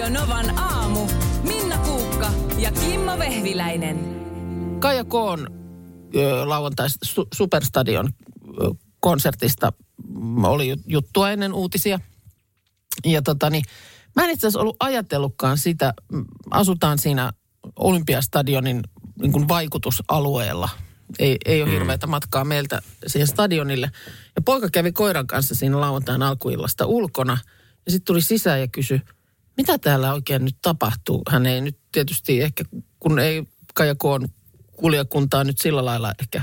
Radio Novan aamu. Minna Kuukka ja Kimmo Vehviläinen. Kaija Koon lauantai su- Superstadion ö, konsertista mm, oli jut- juttua ennen uutisia. Ja tota niin, mä en itse asiassa ollut ajatellutkaan sitä, mm, asutaan siinä Olympiastadionin niin kuin vaikutusalueella. Ei, ei ole hirveätä matkaa meiltä siihen stadionille. Ja poika kävi koiran kanssa siinä lauantain alkuillasta ulkona. Ja sitten tuli sisään ja kysyi, mitä täällä oikein nyt tapahtuu. Hän ei nyt tietysti ehkä, kun ei Kaija Koon kuljakuntaa nyt sillä lailla ehkä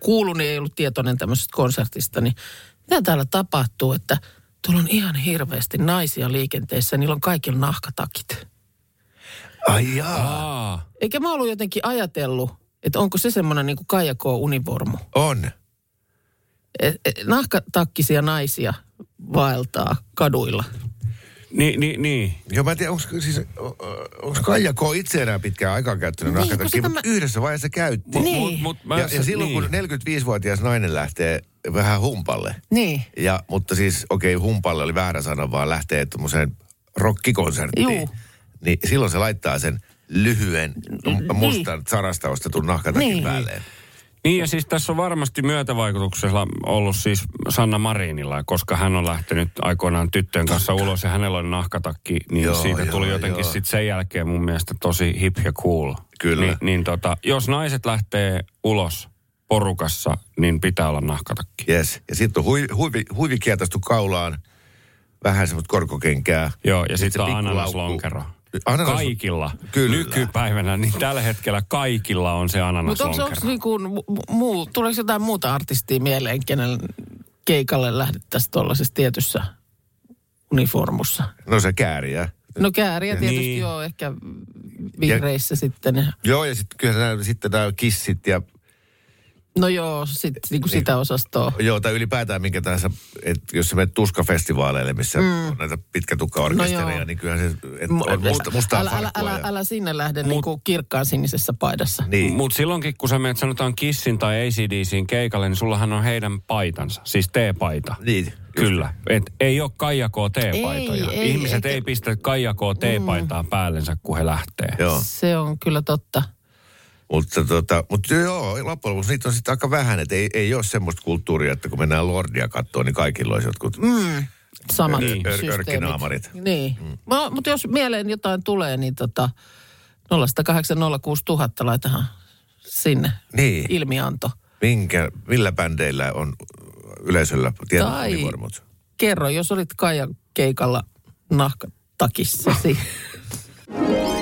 kuulu, niin ei ollut tietoinen tämmöisestä konsertista. Niin mitä täällä tapahtuu, että tuolla on ihan hirveästi naisia liikenteessä. Niillä on kaikilla nahkatakit. Ai jaa. Aa, Eikä mä ollut jotenkin ajatellut, että onko se semmoinen niin kuin Kaija K. univormu. On. Et, et, nahkatakkisia naisia vaeltaa kaduilla. Niin, niin, niin. Joo, mä en tiedä, onko siis, onko Kaija K. itse enää pitkään aikaa käyttänyt Niin, nahkatakkiä, mutta mä- yhdessä vaiheessa käytti. Niin. Mut, mut mä, Ja, ja silloin niin. kun 45-vuotias nainen lähtee vähän humpalle, Niin. ja, mutta siis okei, okay, humpalle oli väärä sana, vaan lähtee tuommoiseen rockikonserttiin, Juu. niin silloin se laittaa sen lyhyen Niin. mustan sarasta ostetun nahkatakin Niin. päälleen. Niin ja siis tässä on varmasti myötävaikutuksella ollut siis Sanna Marinilla, koska hän on lähtenyt aikoinaan tyttöjen kanssa ulos ja hänellä on nahkatakki, niin Joo, siitä joo, tuli jotenkin sitten sen jälkeen mun mielestä tosi hip ja cool. Kyllä. Niin, niin tota, jos naiset lähtee ulos porukassa, niin pitää olla nahkatakki. Yes. Ja sitten on huivi, huivi, huivi kaulaan, vähän semmoista korkokenkää. Joo, ja Sit sitten on se pikkulaukku. ananaslonkero. Ananas- Kaikilla. Kyllä. Nykypäivänä, niin tällä hetkellä kaikilla on se Mutta onko, niin kuin mu- muu, tuleeko jotain muuta artistia mieleen, kenen keikalle lähdettäisiin tuollaisessa tietyssä uniformussa? No se kääriä. No kääriä tietysti Niin. joo, ehkä vihreissä sitten. Joo, ja sitten kyllä nämä, sitten nämä kissit ja No joo, sit, niin kuin sitä osastoa. joo, tai ylipäätään minkä tahansa, että jos sä menet tuskafestivaaleille, missä mm. on näitä pitkätukkaorkestereja, No niin kyllähän se, että Mu- on musta, mustaa älä, älä, älä, ja- älä sinne lähde niin kuin kirkkaan sinisessä paidassa. Niin. Mutta silloinkin, kun sä menet sanotaan Kissin tai ACDCin keikalle, niin sullahan on heidän paitansa, siis T-paita. Niin. Kyllä. Et ei ole Kaija T-paitoja. Ei, ei, Ihmiset eikä- ei pistä Kaija T-paitaa päällensä, kun he lähtee. Joo, Se on kyllä totta. Mutta, tota, mutta joo, loppujen lopuksi niitä on sitten aika vähän, että ei, ei ole semmoista kulttuuria, että kun mennään Lordia katsoa, niin kaikilla olisi jotkut mm. Samat Niin. systeemit. Ör- örkkinaamarit. Niin. Mm. No, mutta jos mieleen jotain tulee, niin tota 0806000 laitahan sinne Niin. ilmianto. Minkä, millä bändeillä on yleisöllä tietyt Tai- univormut? Kerro, jos olit Kaija keikalla nahkatakissasi.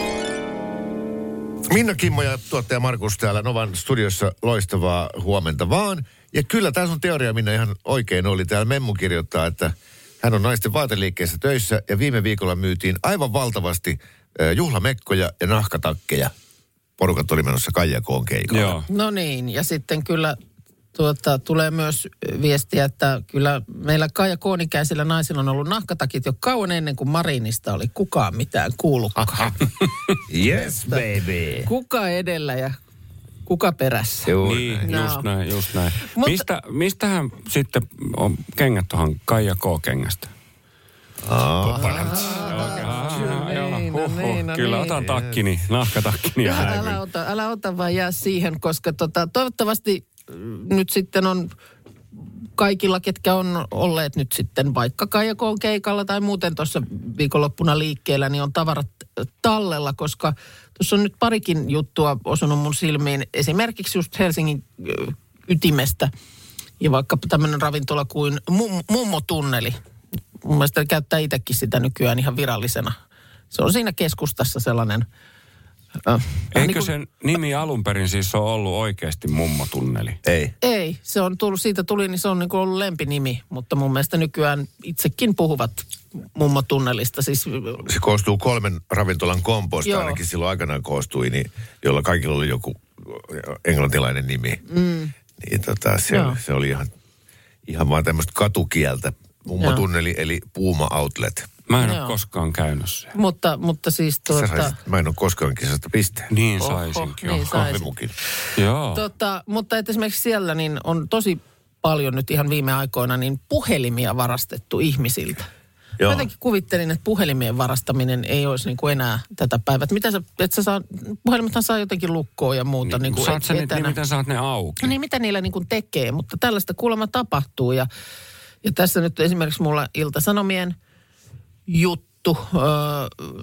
Minna Kimmo ja tuottaja Markus täällä Novan studiossa loistavaa huomenta vaan. Ja kyllä tämä sun teoria Minna ihan oikein oli. Täällä Memmu kirjoittaa, että hän on naisten vaateliikkeessä töissä ja viime viikolla myytiin aivan valtavasti juhlamekkoja ja nahkatakkeja. Porukat oli menossa Kaijakoon keikalle. Joo. no niin, ja sitten kyllä tuota, tulee myös viestiä, että kyllä meillä Kaija Koonikäisillä naisilla on ollut nahkatakit jo kauan ennen kuin Marinista oli kukaan mitään kuullutkaan. Yes, baby. kuka edellä ja kuka perässä. Juuri Niin, näin. Joo. just näin, just näin. Mutta- Mistä, mistähän sitten on kengät tuohon Kaija K-kengästä? niin, no niin, no Kyllä niin. otan takkini, nahkatakkini ja Älä, ota, älä ota vaan jää siihen, koska tota, toivottavasti nyt sitten on kaikilla, ketkä on olleet nyt sitten vaikka Kaijakoon keikalla tai muuten tuossa viikonloppuna liikkeellä, niin on tavarat tallella, koska tuossa on nyt parikin juttua osunut mun silmiin. Esimerkiksi just Helsingin ytimestä ja vaikka tämmöinen ravintola kuin mum, Mummotunneli. Mun mielestä käyttää itsekin sitä nykyään ihan virallisena. Se on siinä keskustassa sellainen... Äh, Eikö niin kuin- sen nimi alun perin siis ole ollut oikeasti mummotunneli? Ei. Ei, se on tullut, siitä tuli, niin se on niin kuin ollut lempinimi, mutta mun mielestä nykyään itsekin puhuvat mummotunnelista. Siis, Se koostuu kolmen ravintolan komposta, Joo. ainakin silloin aikanaan koostui, niin, jolla kaikilla oli joku englantilainen nimi. Mm. Niin tota, se, Joo. se oli ihan, ihan vaan tämmöistä katukieltä. Mummotunneli eli Puuma Outlet. Mä en ole Joo. koskaan käynyt siellä. mutta, mutta siis Sä tuota, saisit, mä en ole koskaan kisasta pisteen. Niin Oho, saisinkin. niin Niin. Kahvimukin. Joo. tota, mutta et esimerkiksi siellä niin on tosi paljon nyt ihan viime aikoina niin puhelimia varastettu ihmisiltä. Joo. Mä jotenkin kuvittelin, että puhelimien varastaminen ei olisi niin kuin enää tätä päivää. Mitä sä, et sä saa, puhelimethan saa jotenkin lukkoa ja muuta. Niin, kuin saat sä ne, etänä. niin miten saat ne auki? Niin mitä niillä niin kuin tekee, mutta tällaista kuulemma tapahtuu. Ja, ja tässä nyt esimerkiksi mulla Ilta-Sanomien juttu ö,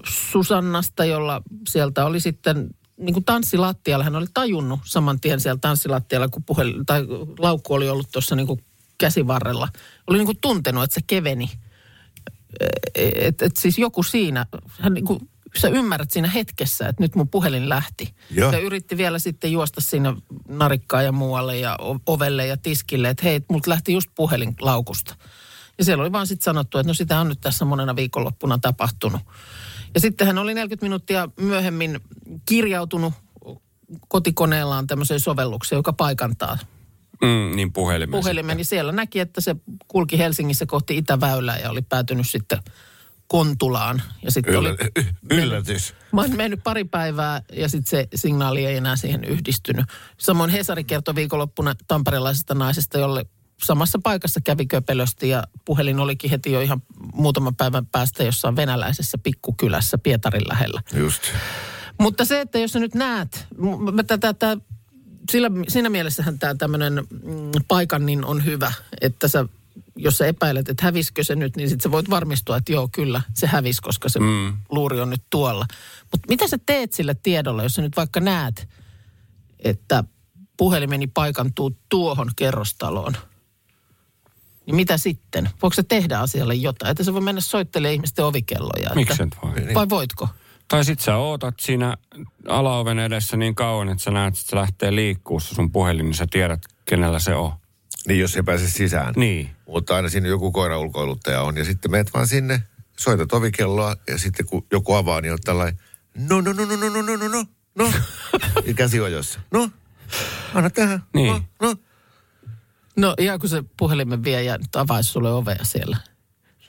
Susannasta, jolla sieltä oli sitten niin kuin tanssilattialla. Hän oli tajunnut saman tien siellä tanssilattialla, kun puhelin, tai laukku oli ollut tuossa niin kuin käsivarrella. Oli niin kuin tuntenut, että se keveni. Että et siis joku siinä, hän niin kuin, sä ymmärrät siinä hetkessä, että nyt mun puhelin lähti. Joo. Ja yritti vielä sitten juosta sinne narikkaan ja muualle ja ovelle ja tiskille, että hei, multa lähti just puhelin laukusta. Ja siellä oli vaan sitten sanottu, että no sitä on nyt tässä monena viikonloppuna tapahtunut. Ja sitten hän oli 40 minuuttia myöhemmin kirjautunut kotikoneellaan tämmöiseen sovellukseen, joka paikantaa Mm, niin puhelimen. puhelimen, niin siellä näki, että se kulki Helsingissä kohti Itäväylää ja oli päätynyt sitten Kontulaan. Ja sitten oli, Yllä, y- yllätys. mä oon mennyt pari päivää ja sitten se signaali ei enää siihen yhdistynyt. Samoin Hesari kertoi viikonloppuna tamperelaisesta naisesta, jolle samassa paikassa kävi köpelösti ja puhelin olikin heti jo ihan muutaman päivän päästä jossain venäläisessä pikkukylässä Pietarin lähellä. Just. Mutta se, että jos sä nyt näet, tätä, tätä, sillä, siinä mielessähän tämä tämmöinen mm, paikan niin on hyvä, että sä, jos sä epäilet, että häviskö se nyt, niin sit sä voit varmistua, että joo, kyllä, se hävisi, koska se mm. luuri on nyt tuolla. Mutta mitä sä teet sillä tiedolla, jos sä nyt vaikka näet, että puhelimeni paikantuu tuohon kerrostaloon? Niin mitä sitten? Voiko se tehdä asialle jotain? Että se voi mennä soittelemaan ihmisten ovikelloja. Miksi että, et voi? Vai voitko? Tai sit sä ootat siinä alaoven edessä niin kauan, että sä näet, että se lähtee liikkuu se sun puhelin, niin sä tiedät, kenellä se on. Niin jos ei pääse sisään. Niin. Mutta aina siinä joku koiraulkoiluttaja on. Ja sitten meet vaan sinne, soitat ovikelloa ja sitten kun joku avaa, niin on tällainen, no, no, no, no, no, no, no, no, no, no. Ja käsi ojossa. No, anna tähän. Niin. No, no. No ihan kun se puhelimen vie ja nyt avaisi sulle ovea siellä.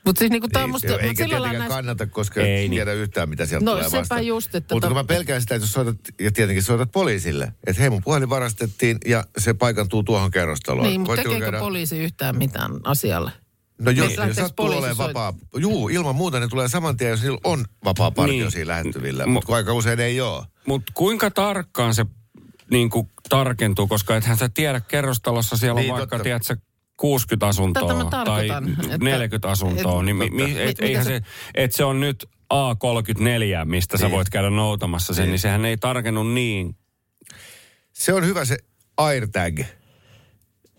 Mutta siis niinku tää on Ei, musta, mut eikä tietenkään näissä, kannata, koska Ei ei niin. tiedä yhtään, mitä sieltä No, tulee sepä just, että Mutta to- kun mä pelkään sitä, että jos soitat, ja tietenkin soitat poliisille, että hei mun puhelin varastettiin ja se paikantuu tuohon kerrostaloon. niin, mutta tekeekö käydä- poliisi yhtään mitään asialle? No jos Niin, lähteekö sattuu poliisi olemaan soit- vapaa, juu, ilman muuta ne tulee saman tien, jos niillä on vapaa partio Niin. siinä lähettyvillä, Mu- mutta aika usein ei ole. Mutta kuinka tarkkaan se niin kuin, tarkentuu, koska ethän sä tiedä kerrostalossa siellä Niin, on vaikka, totta. tiedätkö, 60 asuntoa tai tarkoitan, että- 40 asuntoa, et- niin mi, mi, et, Mit- eihän se, että se on nyt A34, mistä sä Niin. voit käydä noutamassa sen, Niin. niin sehän ei tarkennu niin. Se on hyvä se AirTag.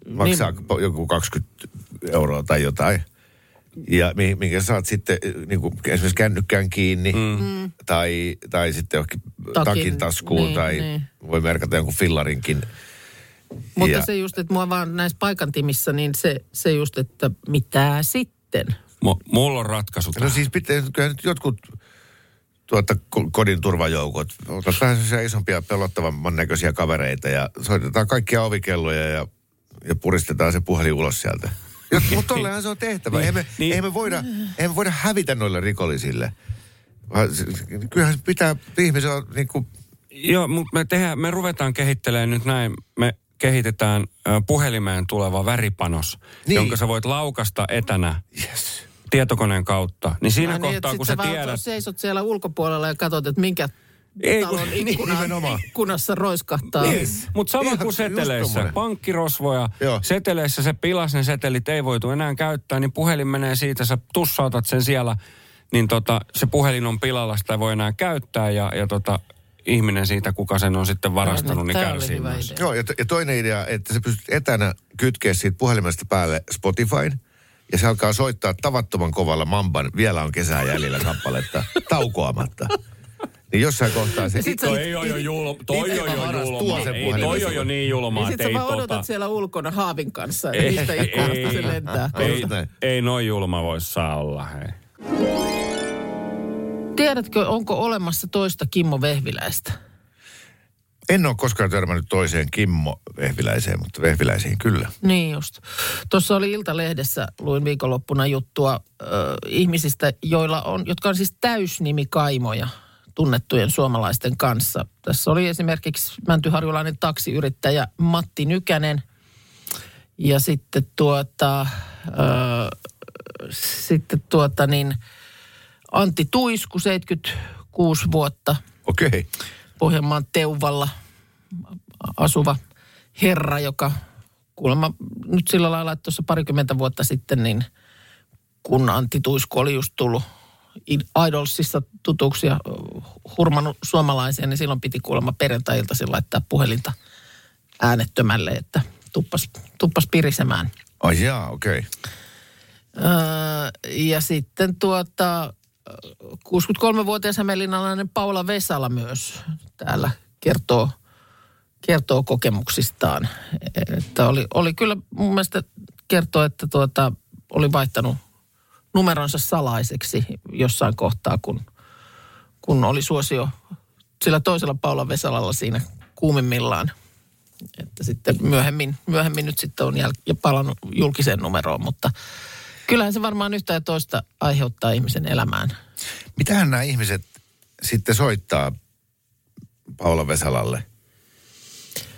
Maksaa niin. joku 20 euroa tai jotain. Ja mi- minkä saat sitten niin kuin esimerkiksi kännykkään kiinni mm. tai, tai sitten johonkin takin, takin taskuun niin, tai niin. voi merkata jonkun fillarinkin. Mutta Ja- se just, että mua vaan näissä paikantimissä, niin se, se just, että mitä sitten? M- mulla on ratkaisu No tähän. siis pitää, kyllä nyt jotkut tuota, ko- kodin turvajoukot, sellaisia isompia pelottavamman näköisiä kavereita ja soitetaan kaikkia ovikelloja ja, ja puristetaan se puhelin ulos sieltä. Mutta tollehan se on tehtävä. Eihän me, Niin. niin. eihän me, voida, eihän me voida hävitä noille rikollisille. Kyllähän se pitää, ihmisen on niin kuin, Joo, mutta me, tehdään, me ruvetaan kehittelemään nyt näin, me kehitetään puhelimeen tuleva väripanos, niin. Niin. jonka sä voit laukasta etänä yes. tietokoneen kautta. Niin siinä Ai niin, kohtaa, kun sä vaan tiedät... seisot siellä ulkopuolella ja katsot, että minkä Ei, talon kun- niin, ikkuna, nimenomaan. ikkunassa roiskahtaa. Yes. Mutta sama Ihan kuin seteleissä, pankkirosvoja, Joo. seteleissä se pilas ne setelit ei voitu enää käyttää, niin puhelin menee siitä, sä tussautat sen siellä, niin tota, se puhelin on pilalla, sitä ei voi enää käyttää ja, ja tota, ihminen siitä, kuka sen on sitten varastanut, niin kärsii myös. Joo, ja, to, ja toinen idea, että sä pystyt etänä kytkeä siitä puhelimesta päälle Spotifyn, ja se alkaa soittaa tavattoman kovalla mamban, vielä on kesää jäljellä kappaletta, taukoamatta. Niin jossain kohtaa se... sit Toi ei ole jo julma, toi Niin, on jo julma. Ei, toi on jo niin julmaa, Ja sit että sä ei vaan odotat tota... siellä ulkona haavin kanssa, Ei, että mistä ikkunasta se ei, lentää. ei, ei noin julma voi saa olla, hei. Tiedätkö, onko olemassa toista Kimmo Vehviläistä? En ole koskaan törmännyt toiseen Kimmo Vehviläiseen, mutta Vehviläisiin kyllä. Niin just. Tuossa oli Iltalehdessä, luin viikonloppuna juttua ö, ihmisistä, joilla on, jotka on siis täysnimikaimoja tunnettujen suomalaisten kanssa. Tässä oli esimerkiksi mäntyharjulainen taksiyrittäjä Matti Nykänen ja sitten tuota, ö, sitten tuota niin, Antti Tuisku, 76 vuotta, Okei. Okay. Pohjanmaan Teuvalla asuva herra, joka kuulemma nyt sillä lailla, että tuossa parikymmentä vuotta sitten, niin kun Antti Tuisku oli just tullut Idolsissa tutuksi ja hurmannut suomalaisia, niin silloin piti kuulemma perjantai-iltaisin laittaa puhelinta äänettömälle, että tuppas, tuppas pirisemään. Ai jaa, okei. Okay. Öö, ja sitten tuota, 63-vuotias hämeenlinnalainen Paula Vesala myös täällä kertoo, kertoo kokemuksistaan. Että oli, oli kyllä mun mielestä kertoo, että tuota, oli vaihtanut numeronsa salaiseksi jossain kohtaa, kun, kun oli suosio sillä toisella Paula Vesalalla siinä kuumimmillaan. Että sitten myöhemmin, myöhemmin nyt sitten on jäl- palannut julkiseen numeroon, mutta kyllähän se varmaan yhtä ja toista aiheuttaa ihmisen elämään. Mitähän nämä ihmiset sitten soittaa Paula Vesalalle?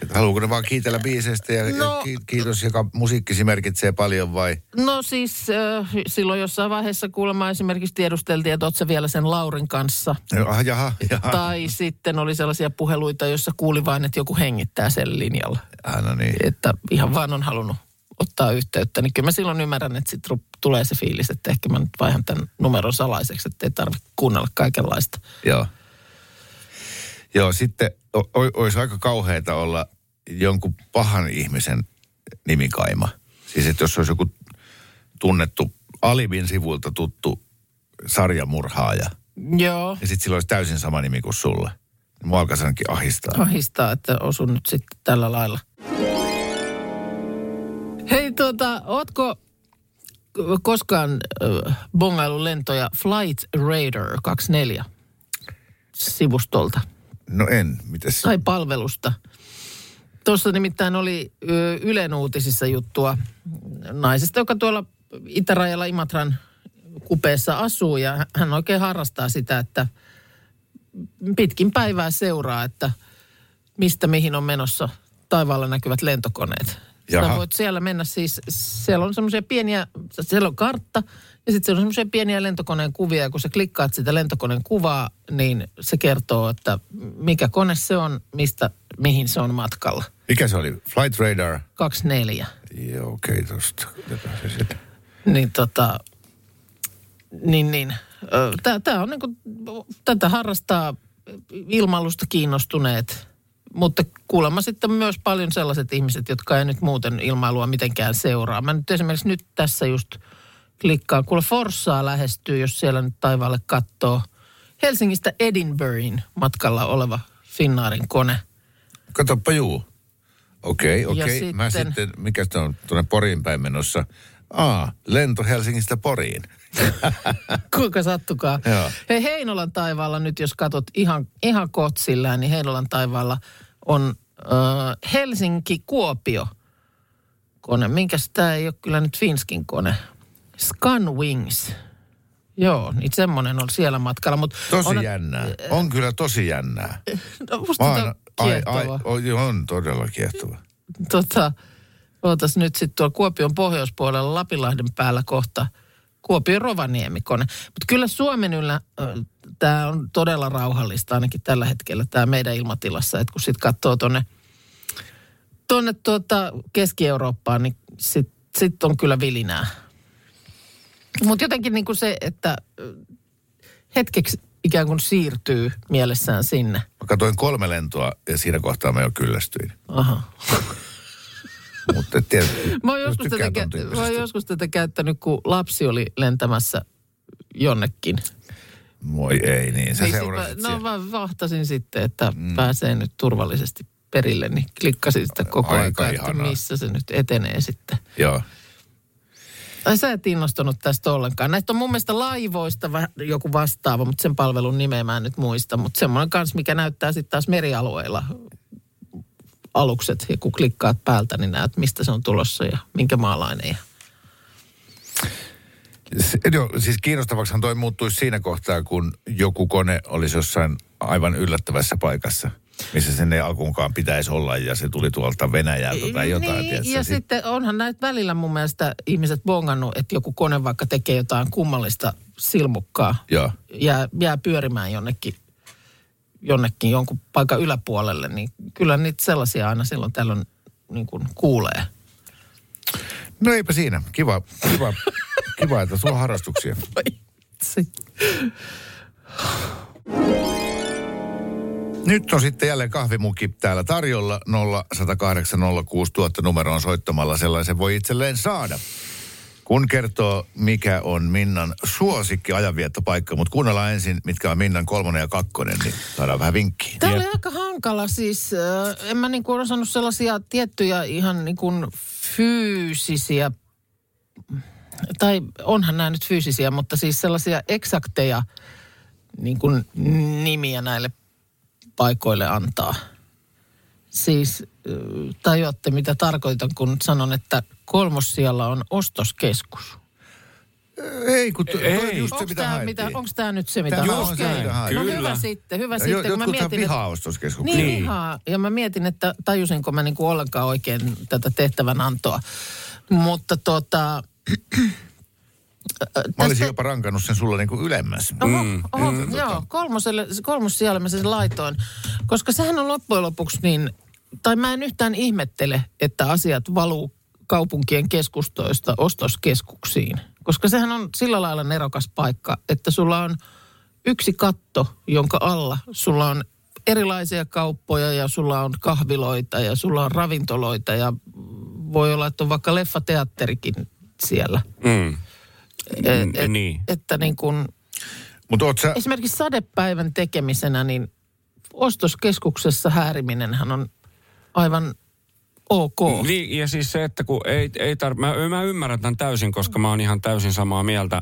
Että haluuko ne vaan kiitellä biiseistä ja, No- ja kiitos, joka musiikkisi merkitsee paljon vai? No siis äh, silloin jossain vaiheessa kuulemma esimerkiksi tiedusteltiin, että ootko vielä sen Laurin kanssa. Ah, jaha, jaha. Tai sitten oli sellaisia puheluita, joissa kuuli vain, että joku hengittää sen linjalla. Ah, no niin. Että ihan vaan on halunnut ottaa yhteyttä. Niin kyllä mä silloin ymmärrän, että sitten tulee se fiilis, että ehkä mä nyt vaihan tämän numeron salaiseksi, että ei tarvitse kuunnella kaikenlaista. Joo. Joo, sitten o- olisi aika kauheata olla jonkun pahan ihmisen nimikaima. Siis että jos olisi joku tunnettu Alibin sivuilta tuttu sarjamurhaaja, Joo, ja sitten sillä olisi täysin sama nimi kuin sulle. Mua alkaisi ainakin ahistaa. ahistaa, että osun nyt sitten tällä lailla. Hei tuota, ootko koskaan äh, bongailu lentoja Flight Radar 24 sivustolta? No en, mitäs? tai palvelusta. Tuossa nimittäin oli Ylen uutisissa juttua naisesta, joka tuolla itärajalla Imatran kupeessa asuu ja hän oikein harrastaa sitä, että pitkin päivää seuraa, että mistä mihin on menossa taivaalla näkyvät lentokoneet. Sä Jaha. voit siellä mennä siis, siellä on semmoisia pieniä, siellä on kartta ja sitten siellä on semmoisia pieniä lentokoneen kuvia ja kun sä klikkaat sitä lentokoneen kuvaa, niin se kertoo, että mikä kone se on, mistä, mihin se on matkalla. Mikä se oli? Flight Radar? 24. Joo, okei, okay, tosta. Se sitten. Niin tota, niin niin. Tämä on niinku, tätä harrastaa ilmailusta kiinnostuneet, mutta kuulemma sitten myös paljon sellaiset ihmiset, jotka ei nyt muuten ilmailua mitenkään seuraa. Mä nyt esimerkiksi nyt tässä just klikkaan, kuule Forssaa lähestyy, jos siellä nyt taivaalle katsoo. Helsingistä Edinburghin matkalla oleva Finnaarin kone. Katoppa juu. Okei, Ja okei. Mä sitten- sitten, mikä se on tuonne Poriin päin menossa? Aa, lento Helsingistä Poriin. Kuinka sattukaa. Joo. Hei Heinolan taivaalla nyt, jos katsot ihan, ihan kotsillään, niin Heinolan taivaalla on äh, Helsinki-Kuopio kone. Minkäs tämä ei ole kyllä nyt Finskin kone. Scanwings. Joo, niin semmoinen on siellä matkalla. Mutta Tosi on, jännää. On kyllä tosi jännää. No, musta on ai, ai, oi, on todella kiehtova. tota, ootas nyt sitten tuolla Kuopion pohjoispuolella Lapinlahden päällä kohta Kuopion Rovaniemi-kone. Mutta kyllä Suomen yllä tämä on todella rauhallista ainakin tällä hetkellä tämä meidän ilmatilassa. Että kun sitten katsoo tuonne tonne tuota Keski-Eurooppaan, niin sitten sit on kyllä vilinää. Mutta jotenkin niin kuin se, että hetkeksi ikään kuin siirtyy mielessään sinne. Mä katsoin kolme lentoa ja siinä kohtaa mä jo kyllästyin. Aha. Mutta tietysti, Mä oon, jos joskus tätä, mä oon joskus tätä käyttänyt, kun lapsi oli lentämässä jonnekin. Moi ei niin, sä Niin seurasit mä, no mä vahtasin sitten, että mm. pääsee nyt turvallisesti perille, niin klikkasin sitä koko ajan, että missä se nyt etenee sitten. Joo. Ai sä et innostunut tästä ollenkaan. Näistä on mun mielestä laivoista vähän joku vastaava, mutta sen palvelun nimeä mä en nyt muista. Mutta semmoinen kans, mikä näyttää sitten taas merialueilla alukset. Ja kun klikkaat päältä, niin näet, mistä se on tulossa ja minkä maalainen. Ja Se, joo, siis kiinnostavaksihan toi muuttuisi siinä kohtaa, kun joku kone olisi jossain aivan yllättävässä paikassa. Missä sen ei alkuunkaan pitäisi olla ja se tuli tuolta Venäjältä tai jotain. Niin, tiedätkö? ja Sit- sitten onhan näitä välillä mun mielestä ihmiset bongannut, että joku kone vaikka tekee jotain kummallista silmukkaa. Joo. Jää, jää pyörimään jonnekin, jonnekin jonkun paikan yläpuolelle, niin kyllä niitä sellaisia aina silloin tällöin niin kuin kuulee. No eipä siinä. Kiva, kiva, kiva että sulla on harrastuksia. Si- Nyt on sitten jälleen kahvimuki täällä tarjolla 0108 06000 numeroon soittamalla sellaisen voi itselleen saada. Kun kertoo, mikä on Minnan suosikki ajanviettopaikka, mutta kuunnellaan ensin, mitkä on Minnan kolmonen ja kakkonen, niin saadaan vähän vinkkiä. Tämä oli aika hankala siis. Äh, en mä niin kuin osannut sellaisia tiettyjä ihan niin kuin fyysisiä, tai onhan nämä nyt fyysisiä, mutta siis sellaisia eksakteja niin kuin nimiä näille paikoille antaa. Siis tajuatte, mitä tarkoitan, kun sanon, että kolmossijalla on ostoskeskus. Ei, kun to, Ei. toi just se, Onko mitä tämä, haettiin. mitä, onks tää nyt se, mitä Tämä on se, mitä No haettiin. hyvä Kyllä. sitten, hyvä Ja sitten. kun mä mietin, että- vihaa ostoskeskuksia. niin, vihaa. Ja mä mietin, että tajusinko mä niinku ollenkaan oikein tätä tehtävän antoa. Mutta tota... Mä olisin jopa rankannut sen sulla niinku ylemmäs. Oho, oho, mm, joo, kolmoselle, kolmos siellä mä sen laitoin. Koska sehän on loppujen lopuksi niin, tai mä en yhtään ihmettele, että asiat valuu kaupunkien keskustoista ostoskeskuksiin. Koska sehän on sillä lailla nerokas paikka, että sulla on yksi katto, jonka alla sulla on erilaisia kauppoja ja sulla on kahviloita ja sulla on ravintoloita ja voi olla, että on vaikka leffateatterikin siellä. Mm. Et, et, niin. Että niin kuin, Mutta oot sä, esimerkiksi sadepäivän tekemisenä, niin ostoskeskuksessa hääriminenhän on aivan ok. Niin, ja siis se, että kun ei, ei tar- mä, mä ymmärrän tämän täysin, koska mä oon ihan täysin samaa mieltä,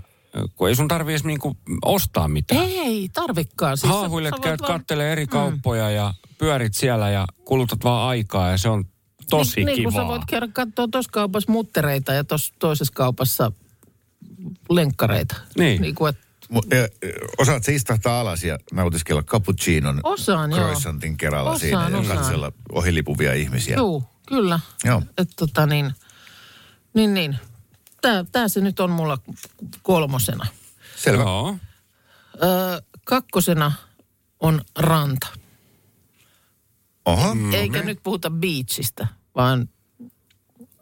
kun ei sun tarvi edes niinku ostaa mitään. Ei tarvikkaan. Siis Haahuilet, käyt vaan- kattelee eri kauppoja ja pyörit siellä ja kulutat vaan aikaa ja se on tosi niin, Niin kivaa. kun sä voit käydä katsoa tuossa kaupassa muttereita ja tuossa toisessa kaupassa lenkkareita. Niin. niin kuin, että osaat sä istahtaa alas ja nautiskella cappuccinon Osaan, joo. croissantin kerralla Osaan, siinä ja osaan. katsella ohilipuvia ihmisiä. Juu, kyllä. Joo. Että tota niin, niin, niin. Tää, tää se nyt on mulla kolmosena. Selvä. Joo. Öö, kakkosena on ranta. Oho. Eikä nyt puhuta beachistä, vaan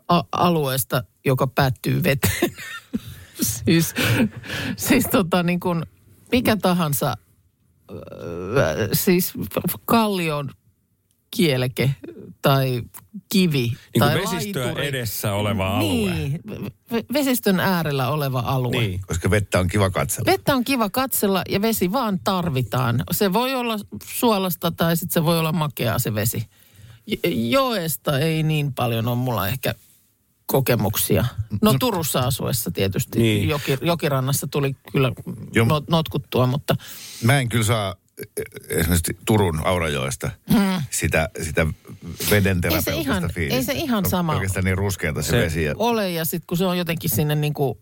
a- alueesta, joka päättyy veteen. siis, siis tota niin kuin mikä tahansa, öö, siis kallion kieleke tai kivi Niin tai vesistöä laituri. edessä oleva alue. Niin, ve- vesistön äärellä oleva alue. Niin. Koska vettä on kiva katsella. Vettä on kiva katsella ja vesi vaan tarvitaan. Se voi olla suolasta tai sitten se voi olla makeaa se vesi. Joesta ei niin paljon ole mulla ehkä kokemuksia. No Turussa asuessa tietysti. Niin. Joki, jokirannassa tuli kyllä Joo. not, notkuttua, mutta Mä en kyllä saa e- esimerkiksi Turun Aurajoesta sitä, sitä veden terapeuttista Hmm. ihan- fiilistä. ei se ihan On sama Oikeastaan niin ruskeata se, Se- vesi. Ja, ole ja sitten kun se on jotenkin sinne niin kuin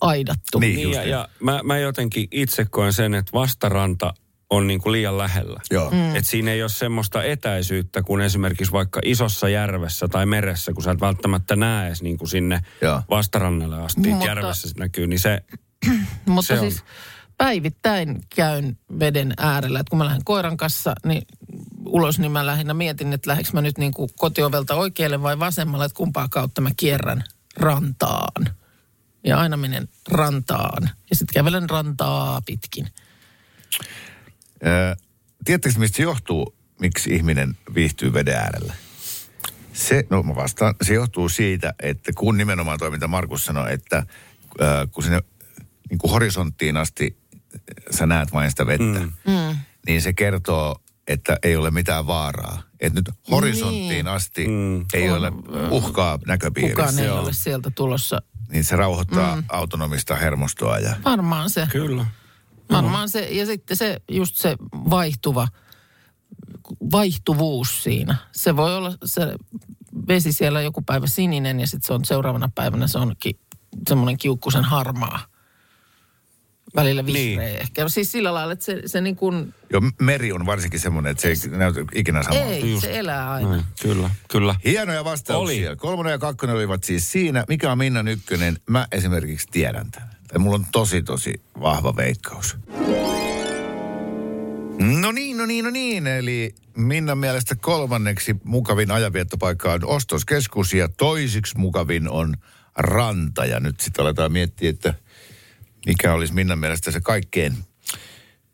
aidattu. Niin. Niin, ja, niin. ja mä, mä jotenkin itse koen sen, että vastaranta on niin kuin liian lähellä. Joo. Mm. Et siinä ei ole semmoista etäisyyttä kuin esimerkiksi vaikka isossa järvessä tai meressä, kun sä et välttämättä näe edes niin kuin sinne Joo. vastarannalle asti. Mutta- järvessä se näkyy, niin se, Mutta Se on. siis päivittäin käyn veden äärellä. Et kun mä lähden koiran kanssa niin ulos, niin mä lähinnä mietin, että lähdekö mä nyt niin kuin kotiovelta oikealle vai vasemmalle, että kumpaa kautta mä kierrän rantaan. Ja aina menen rantaan. Ja sitten kävelen rantaa pitkin. Tiedättekö, mistä se johtuu, miksi ihminen viihtyy veden äärellä? Se, no mä vastaan, se johtuu siitä, että kun nimenomaan toi, mitä Markus sanoi, että äh, kun sinne niin kuin horisonttiin asti sä näet vain sitä vettä, mm. Mm. niin se kertoo, että ei ole mitään vaaraa. Että nyt horisonttiin Niin. asti Mm. ei On, ole uhkaa näköpiirissä. Kukaan ei ole sieltä tulossa. Niin se rauhoittaa mm. autonomista hermostoa ja Varmaan se. kyllä. Varmaan se, ja sitten se, just se vaihtuva, vaihtuvuus siinä. Se voi olla se vesi siellä joku päivä sininen ja sitten se on seuraavana päivänä se onkin semmoinen kiukkusen harmaa. välillä vihreä niin. ehkä. Siis sillä lailla, että se, se niin kuin, Jo meri on varsinkin semmoinen, että se ei näytä ikinä samalta. ei, Just. se elää aina. Mm, kyllä, kyllä. Hienoja vastauksia. Oli. Kolmonen ja kakkonen olivat siis siinä. Mikä on Minnan ykkönen? Mä esimerkiksi tiedän tämän. Tai mulla on tosi, tosi vahva veikkaus. No niin, no niin, no niin. Eli Minnan mielestä kolmanneksi mukavin ajanviettopaikka on ostoskeskus ja toisiksi mukavin on ranta. Ja nyt sitten aletaan miettiä, että mikä olisi Minnan mielestä se kaikkein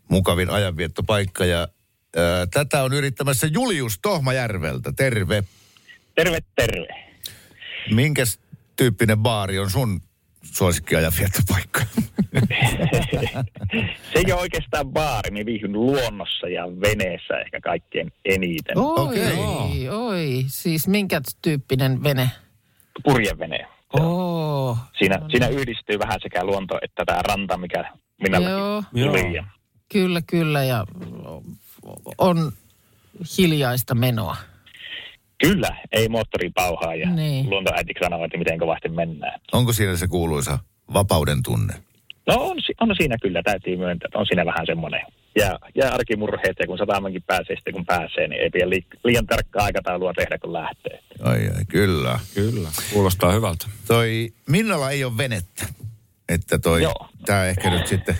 mukavin ajanviettopaikka. Ja ää, tätä on yrittämässä Julius Tohmajärveltä. Terve. Terve, terve. Minkäs tyyppinen baari on sun suosikki ajanviettopaikka? Se ei ole oikeastaan baari, niin viihdyn luonnossa ja veneessä ehkä kaikkein eniten. Oi, Okei. oi. Siis minkä tyyppinen vene? Purjevene. Oo. Siinä, siinä yhdistyy vähän sekä luonto että tämä ranta, mikä Joo. tuli. Ja Kyllä, kyllä. Ja on hiljaista menoa. Kyllä, ei moottori pauhaa ja Niin. luontoäitiksi sanoo, että miten kovasti mennään. Onko siinä se kuuluisa vapauden tunne? No on, on siinä kyllä, täytyy myöntää, että on siinä vähän semmoinen. Ja, ja arkimurheet, ja kun satamankin pääsee sitten kun pääsee, niin ei pidä li- liian tarkkaa aikataulua tehdä, kun lähtee. Ai ai, kyllä. Kyllä. Kuulostaa hyvältä. Toi Minnalla ei ole venettä. Että toi, tää ehkä nyt sitten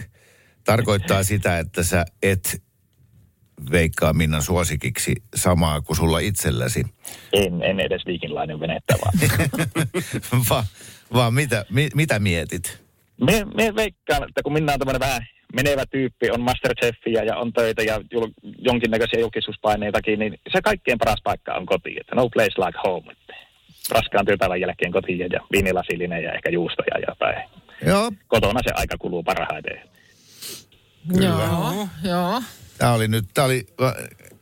tarkoittaa sitä, että sä et veikkaa Minnan suosikiksi samaa kuin sulla itselläsi. En, en edes viikinlainen venettä, vaan Va, vaan mitä, mi, mitä mietit? Me, me veikkaan, että kun minä on tämmöinen vähän menevä tyyppi, on Masterchefia ja on töitä ja jul, jonkinnäköisiä julkisuuspaineitakin, niin se kaikkein paras paikka on koti. Että no place like home. Että raskaan työpäivän jälkeen kotiin ja viinilasillinen ja ehkä juustoja ja jotain. Joo, Kotona se aika kuluu parhaiten. Joo, joo. Tämä oli nyt, tämä oli äh,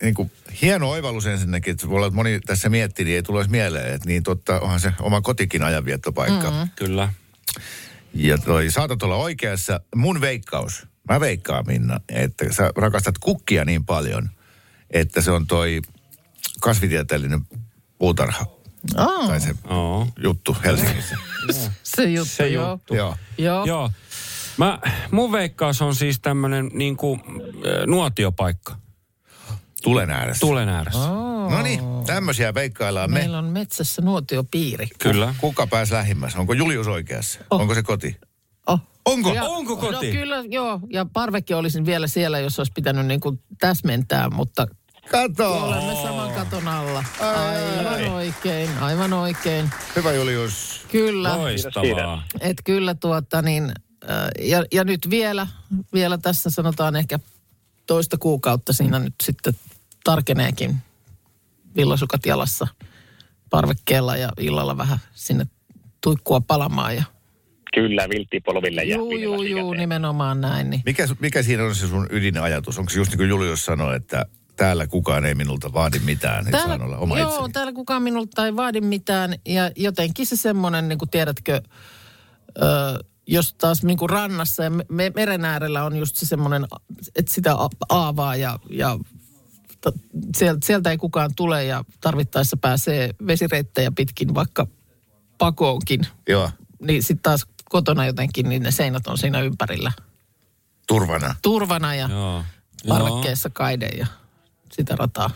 niin kuin, hieno oivallus ensinnäkin, että voi olla, että moni tässä miettii, niin ei tule mieleen, että niin totta, onhan se oma kotikin ajanviettopaikka. Mm. Kyllä. Ja toi, saatat olla oikeassa. Mun veikkaus, mä veikkaan Minna, että sä rakastat kukkia niin paljon, että se on toi kasvitieteellinen puutarha. Oh, Tai se Oo. juttu Helsingissä. se juttu, Se joo. juttu. Joo. Joo. Joo. Mä, mun veikkaus on siis tämmönen niinku äh, nuotiopaikka. Tulen ääressä. Tulen ääressä. No niin, tämmöisiä veikkaillaan me. Meillä on metsässä nuotiopiiri. Kyllä. Kuka pääsi lähimmässä? Onko Julius oikeassa? Oh. Onko se koti? Oh. Onko? Ja- Onko koti? No kyllä, joo. Ja parvekki olisin vielä siellä, jos olisi pitänyt niin kuin täsmentää, mutta Kato! olemme saman katon alla. Aivan oikein, aivan oikein. Hyvä Julius. Kyllä. Loistavaa. Et kyllä tuota niin, ja, ja nyt vielä, vielä tässä sanotaan ehkä toista kuukautta siinä nyt sitten tarkeneekin villasukat jalassa parvekkeella ja illalla vähän sinne tuikkua palamaan. Ja, Kyllä, vilttipolville ja juu, juu, juu, nimenomaan näin. Niin. Mikä, mikä siinä on se sun ydinajatus? Onko se just niin kuin Julius sanoi, että täällä kukaan ei minulta vaadi mitään, että saan olla oma joo, itseni? täällä kukaan minulta ei vaadi mitään. Ja jotenkin se semmoinen, niin kuin tiedätkö, ö, jos taas niin kuin rannassa ja me, meren äärellä on just se semmoinen, että sitä aavaa ja, ja ta- sieltä, sieltä ei kukaan tule ja tarvittaessa pääsee vesireittejä pitkin vaikka pakoonkin. Joo, Niin sitten taas kotona jotenkin, niin ne seinät on siinä ympärillä turvana. turvana ja Joo. parvekkeessa kaide ja sitä rataa.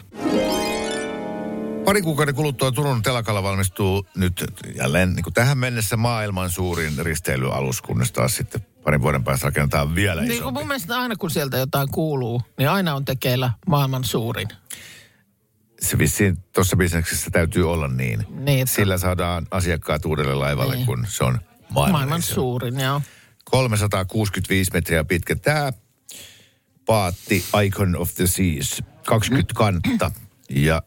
Pari kuukauden kuluttua Turun telakalla valmistuu nyt jälleen niin kuin tähän mennessä maailman suurin risteilyalus, kunnes taas sitten parin vuoden päästä rakennetaan vielä Niin isompi. mun mielestä aina kun sieltä jotain kuuluu, niin aina on tekeillä maailman suurin. Se vissiin tuossa bisneksessä täytyy olla niin. Niin, että- Sillä saadaan asiakkaat uudelle laivalle, Niin. kun se on maailman, Maailman iso. suurin, joo. 365 metriä pitkä. Tämä paatti Icon of the Seas, 20 kantta ja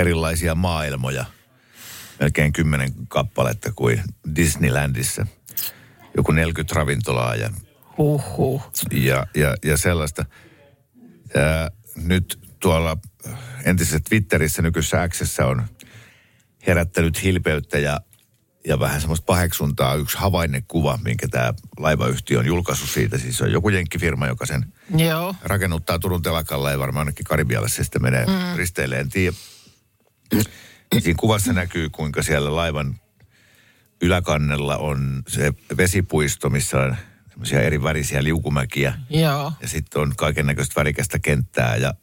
erilaisia maailmoja. Melkein 10 kappaletta kuin Disneylandissa. Joku 40 ravintolaa ja, Huhhuh. ja, ja, ja sellaista. Ja nyt tuolla entisessä Twitterissä, nykyisessä Xssä on herättänyt hilpeyttä ja, ja vähän semmoista paheksuntaa yksi havainnekuva, minkä tämä laivayhtiö on julkaissut siitä. Siis on joku jenkkifirma, joka sen Joo. rakennuttaa Turun telakalla ja varmaan ainakin Karibialle se sitten menee mm. risteille, en tiedä. Siinä kuvassa näkyy, kuinka siellä laivan yläkannella on se vesipuisto, missä on semmoisia eri värisiä liukumäkiä. Joo. Ja sitten on kaiken näköistä värikästä kenttää ja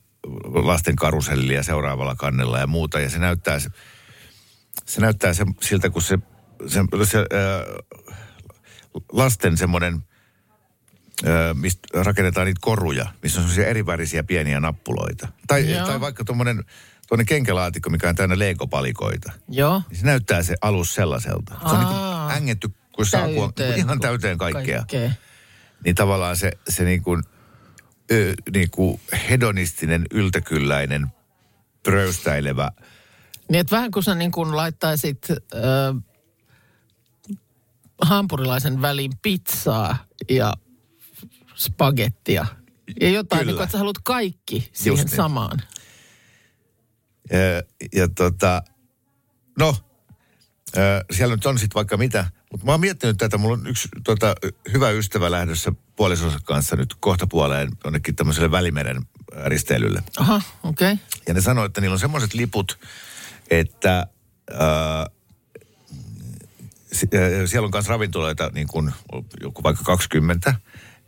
lasten karusellia seuraavalla kannella ja muuta. Ja se näyttää, se, se näyttää se, siltä, kun se, se, se ää, lasten semmoinen, mistä rakennetaan niitä koruja, missä on semmoisia erivärisiä pieniä nappuloita. Tai, Joo. tai vaikka tuommoinen tuonne kenkelaatikko, mikä on täynnä Lego-palikoita. Joo. Niin se näyttää se alus sellaiselta. Se on niin ängetty, kun saapuu Täyteen. ihan täyteen kaikkea. Kaikkea. Niin tavallaan se, se niin kuin, ö, niin kuin hedonistinen, yltäkylläinen, pröystäilevä. Niin, että vähän kuin sä niin kuin laittaisit ö, hampurilaisen väliin pizzaa ja spagettia. Ja jotain, Kyllä. niin kuin, että sä haluat kaikki siihen niin. samaan. Ja, ja tota, no, siellä nyt on sitten vaikka mitä. Mutta mä oon miettinyt tätä, mulla on yksi tota, hyvä ystävä lähdössä puolisonsa kanssa nyt kohta puoleen jonnekin tämmöiselle Välimeren risteilylle. Aha, okei. Okay. Ja ne sanoi, että niillä on semmoiset liput, että ää, siellä on myös ravintoloita, niin kuin joku vaikka 20,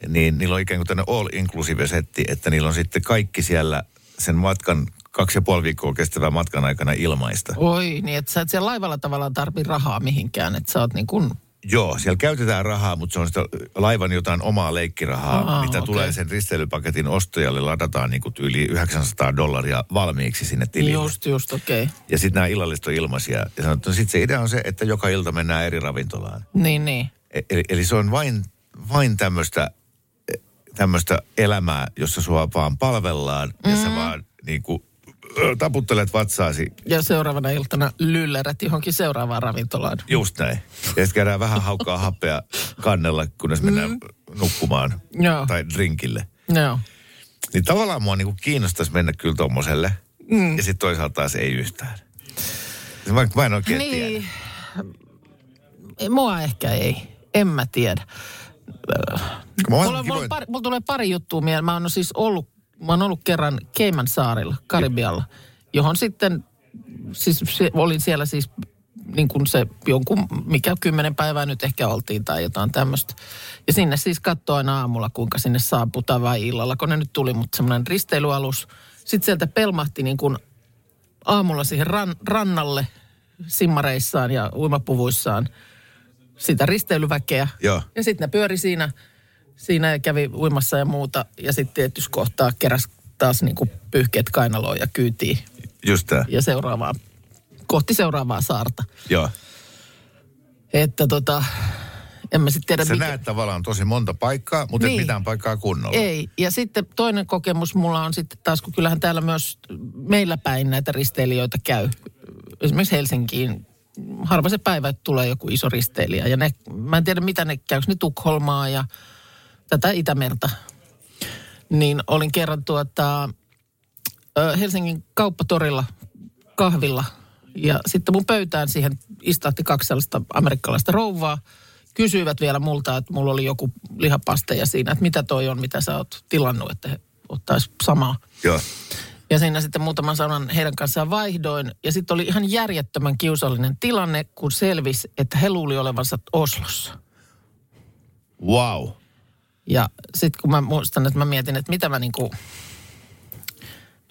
niin niillä on ikään kuin tämmöinen all-inclusive setti, että niillä on sitten kaikki siellä sen matkan, kaksi ja puoli viikkoa kestävän matkan aikana ilmaista. Oi, niin että sä et siellä laivalla tavallaan tarvi rahaa mihinkään, että sä oot niin kuin, Joo, siellä käytetään rahaa, mutta se on sitä laivan jotain omaa leikkirahaa, Aa, mitä okei. tulee sen risteilypaketin ostajalle, ladataan niin yli 900 dollaria valmiiksi sinne tilille. just, just, okei. Okay. Ja sitten nämä illalliset on ilmaisia. Ja sanottu, sitten se idea on se, että joka ilta mennään eri ravintolaan. Niin, niin. E- Eli, eli se on vain, vain tämmöistä tämmöistä elämää, jossa sua vaan palvellaan mm. ja sä vaan niin kuin, taputtelet vatsaasi. Ja seuraavana iltana lyllerät johonkin seuraavaan ravintolaan. Just näin. Ja sitten käydään vähän haukkaa happea kannella, kunnes mennään mm. nukkumaan Joo. tai drinkille. Joo. Niin tavallaan mua niin kuin kiinnostaisi mennä kyllä tommoselle. Mm. Ja sitten toisaalta taas ei yhtään. Mä, mä en oikein tiedä. Niin. Mua ehkä ei. En mä tiedä. Mulla, mulla, pari, mulla tulee pari juttua mieleen. Mä oon siis ollut, mä oon ollut kerran Cayman saarilla, Karibialla, johon sitten, siis se, olin siellä siis niin kuin se jonkun, mikä kymmenen päivää nyt ehkä oltiin tai jotain tämmöistä. Ja sinne siis katsoi aina aamulla, kuinka sinne saapuu tai vai illalla, kun ne nyt tuli, mutta semmoinen risteilyalus. Sitten sieltä pelmahti niin kuin aamulla siihen ran, rannalle simmareissaan ja uimapuvuissaan sitä risteilyväkeä. Joo. Ja sitten ne pyöri siinä, siinä kävi uimassa ja muuta. Ja sitten tietysti kohtaa keräs taas niin kuin pyyhkeet kainaloon ja kyytiin Just tää. ja seuraavaa, kohti seuraavaa saarta. Joo. Että tota, en mä sitten tiedä Sä näet tavallaan tosi monta paikkaa, mutta niin. Et mitään paikkaa kunnolla. Ei. Ja sitten toinen kokemus mulla on sitten taas, kun kyllähän täällä myös meillä päin näitä risteilijöitä käy. Esimerkiksi Helsinkiin harva se päivä, että tulee joku iso risteilijä. Ja ne, mä en tiedä mitä ne, käykö ne Tukholmaa ja tätä Itämerta. Niin olin kerran tuota, Helsingin kauppatorilla kahvilla. Ja sitten mun pöytään siihen istahti kaksi sellaista amerikkalaista rouvaa. Kysyivät vielä multa, että mulla oli joku lihapasteja siinä, että mitä toi on, mitä sä oot tilannut, että he ottais samaa. Joo. Ja siinä sitten muutaman sanan heidän kanssaan vaihdoin. Ja sitten oli ihan järjettömän kiusallinen tilanne, kun selvisi, että he luuli olevansa Oslossa. Wow. Ja sitten kun mä muistan, että mä mietin, että mitä mä niinku,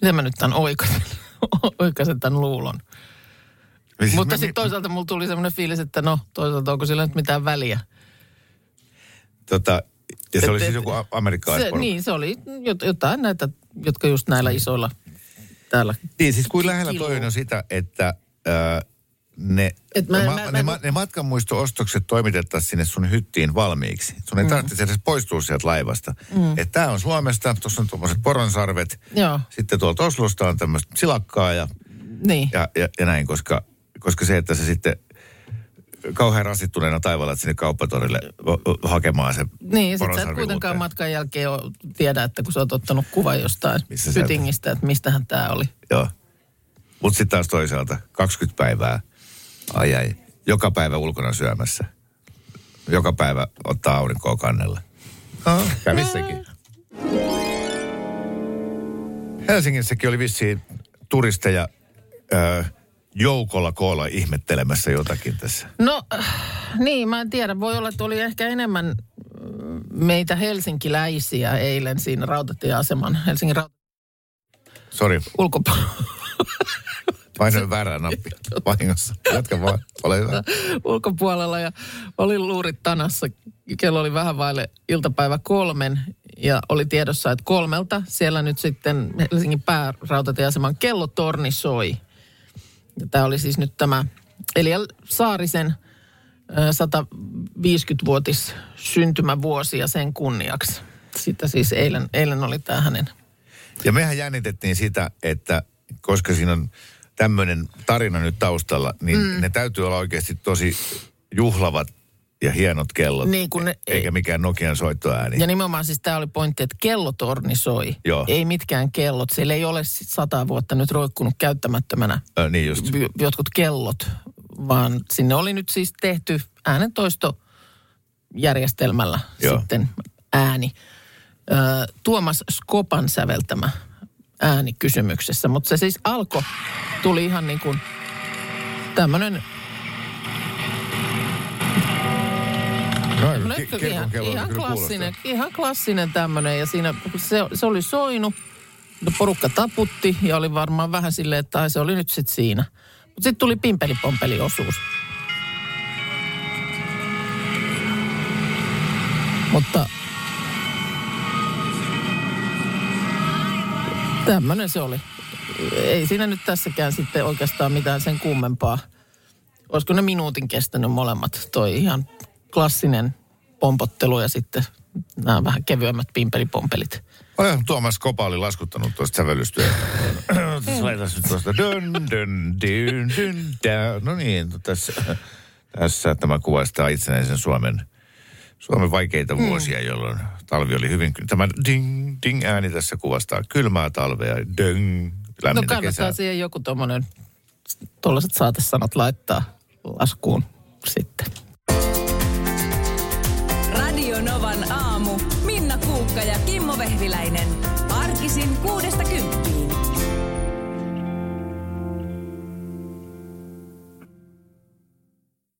miten mä nyt tämän oikaisen, oikaisen tämän luulon. Siis Mutta sitten toisaalta mulla tuli semmoinen fiilis, että no toisaalta onko sillä nyt mitään väliä. Tota, ja se Et- oli siis joku amerikkalaisporukka. niin, se oli jot- jotain näitä, jotka just näillä isoilla täällä. Niin, siis kuin lähellä toi on sitä, että ää, ne, Et mä- ne, mä- ne, mä- ne matkanmuisto-ostokset toimitettaisiin sinne sun hyttiin valmiiksi. Sun ei mm. tarvitse edes poistua sieltä laivasta. Mm. Että tää on Suomesta, tuossa on tuommoiset poronsarvet. Joo, Sitten tuolta Oslosta on tämmöistä silakkaa ja, niin. ja, ja, ja näin, koska, koska se, että se sitten kauhean rasittuneena taivaalla sinne kauppatorille hakemaan se Niin, sit sä et kuitenkaan matkan jälkeen ole, tiedä, että kun sä oot ottanut kuvan jostain Missä sieltä? pytingistä, että mistähän tämä oli. Joo. Mutta sitten taas toisaalta 20 päivää, ai ai, joka päivä ulkona syömässä. Joka päivä ottaa aurinkoa kannella. No, kävis sekin. Helsingissäkin oli vissiin turisteja ö, joukolla koolla ihmettelemässä jotakin tässä. No, niin, mä en tiedä. Voi olla, että oli ehkä enemmän mm, meitä helsinkiläisiä eilen siinä rautatieaseman Helsingin rautatien Sori, ulkopuolella. painoin väärää nappi vahingossa. Jatka vaan, ole hyvä. ulkopuolella ja olin luurit tanassa. Kello oli vähän vaille iltapäivä kolmen ja oli tiedossa, että kolmelta siellä nyt sitten Helsingin päärautatieaseman kellotorni soi. Ja tämä oli siis nyt tämä Elia Saarisen ö, 150-vuotis syntymävuosi ja sen kunniaksi. Sitä siis eilen, eilen oli tämä hänen Ja mehän jännitettiin sitä, että koska siinä on tämmöinen tarina nyt taustalla, niin mm. ne täytyy olla oikeasti tosi juhlavat ja hienot kellot. Niin, kun ne- eikä mikään Nokian soittoääni. Ja nimenomaan siis tämä oli pointti, että kellotorni soi. Joo. Ei mitkään kellot. Siellä ei ole sit sata vuotta nyt roikkunut käyttämättömänä Ö, niin just. jotkut kellot, vaan sinne oli nyt siis tehty äänentoistojärjestelmällä Joo. sitten ääni. Ö, Tuomas Skopan säveltämä ääni kysymyksessä, mutta se siis alkoi, tuli ihan niin kuin tämmöinen No, No, ki- ihan, ihan, klassinen, ihan klassinen tämmöinen ja siinä se, se oli soinut. Porukka taputti ja oli varmaan vähän silleen, että ai, se oli nyt sitten siinä. Mutta sitten tuli pimpelipompeli osuus. Mutta tämmöinen se oli. Ei siinä nyt tässäkään sitten oikeastaan mitään sen kummempaa. Olisiko ne minuutin kestänyt molemmat? Toi ihan klassinen pompottelu ja sitten nämä vähän kevyemmät pimpelipompelit. Olen Tuomas Kopa oli laskuttanut tuosta sävellystyöstä. Tässä laitas nyt tuosta dun, dun, dun, dun, dun. No niin, tässä, tässä tämä kuvastaa itsenäisen Suomen, Suomen vaikeita vuosia, jolloin talvi oli hyvin... Tämä ding, ding ääni tässä kuvastaa kylmää talvea, ding, No lämmintä kannattaa kesää. siihen joku tuommoinen, tuollaiset saatesanat laittaa laskuun sitten. Radio Novan aamu. Minna Kuukka ja Kimmo Vehviläinen. Arkisin kuudesta kymppiin.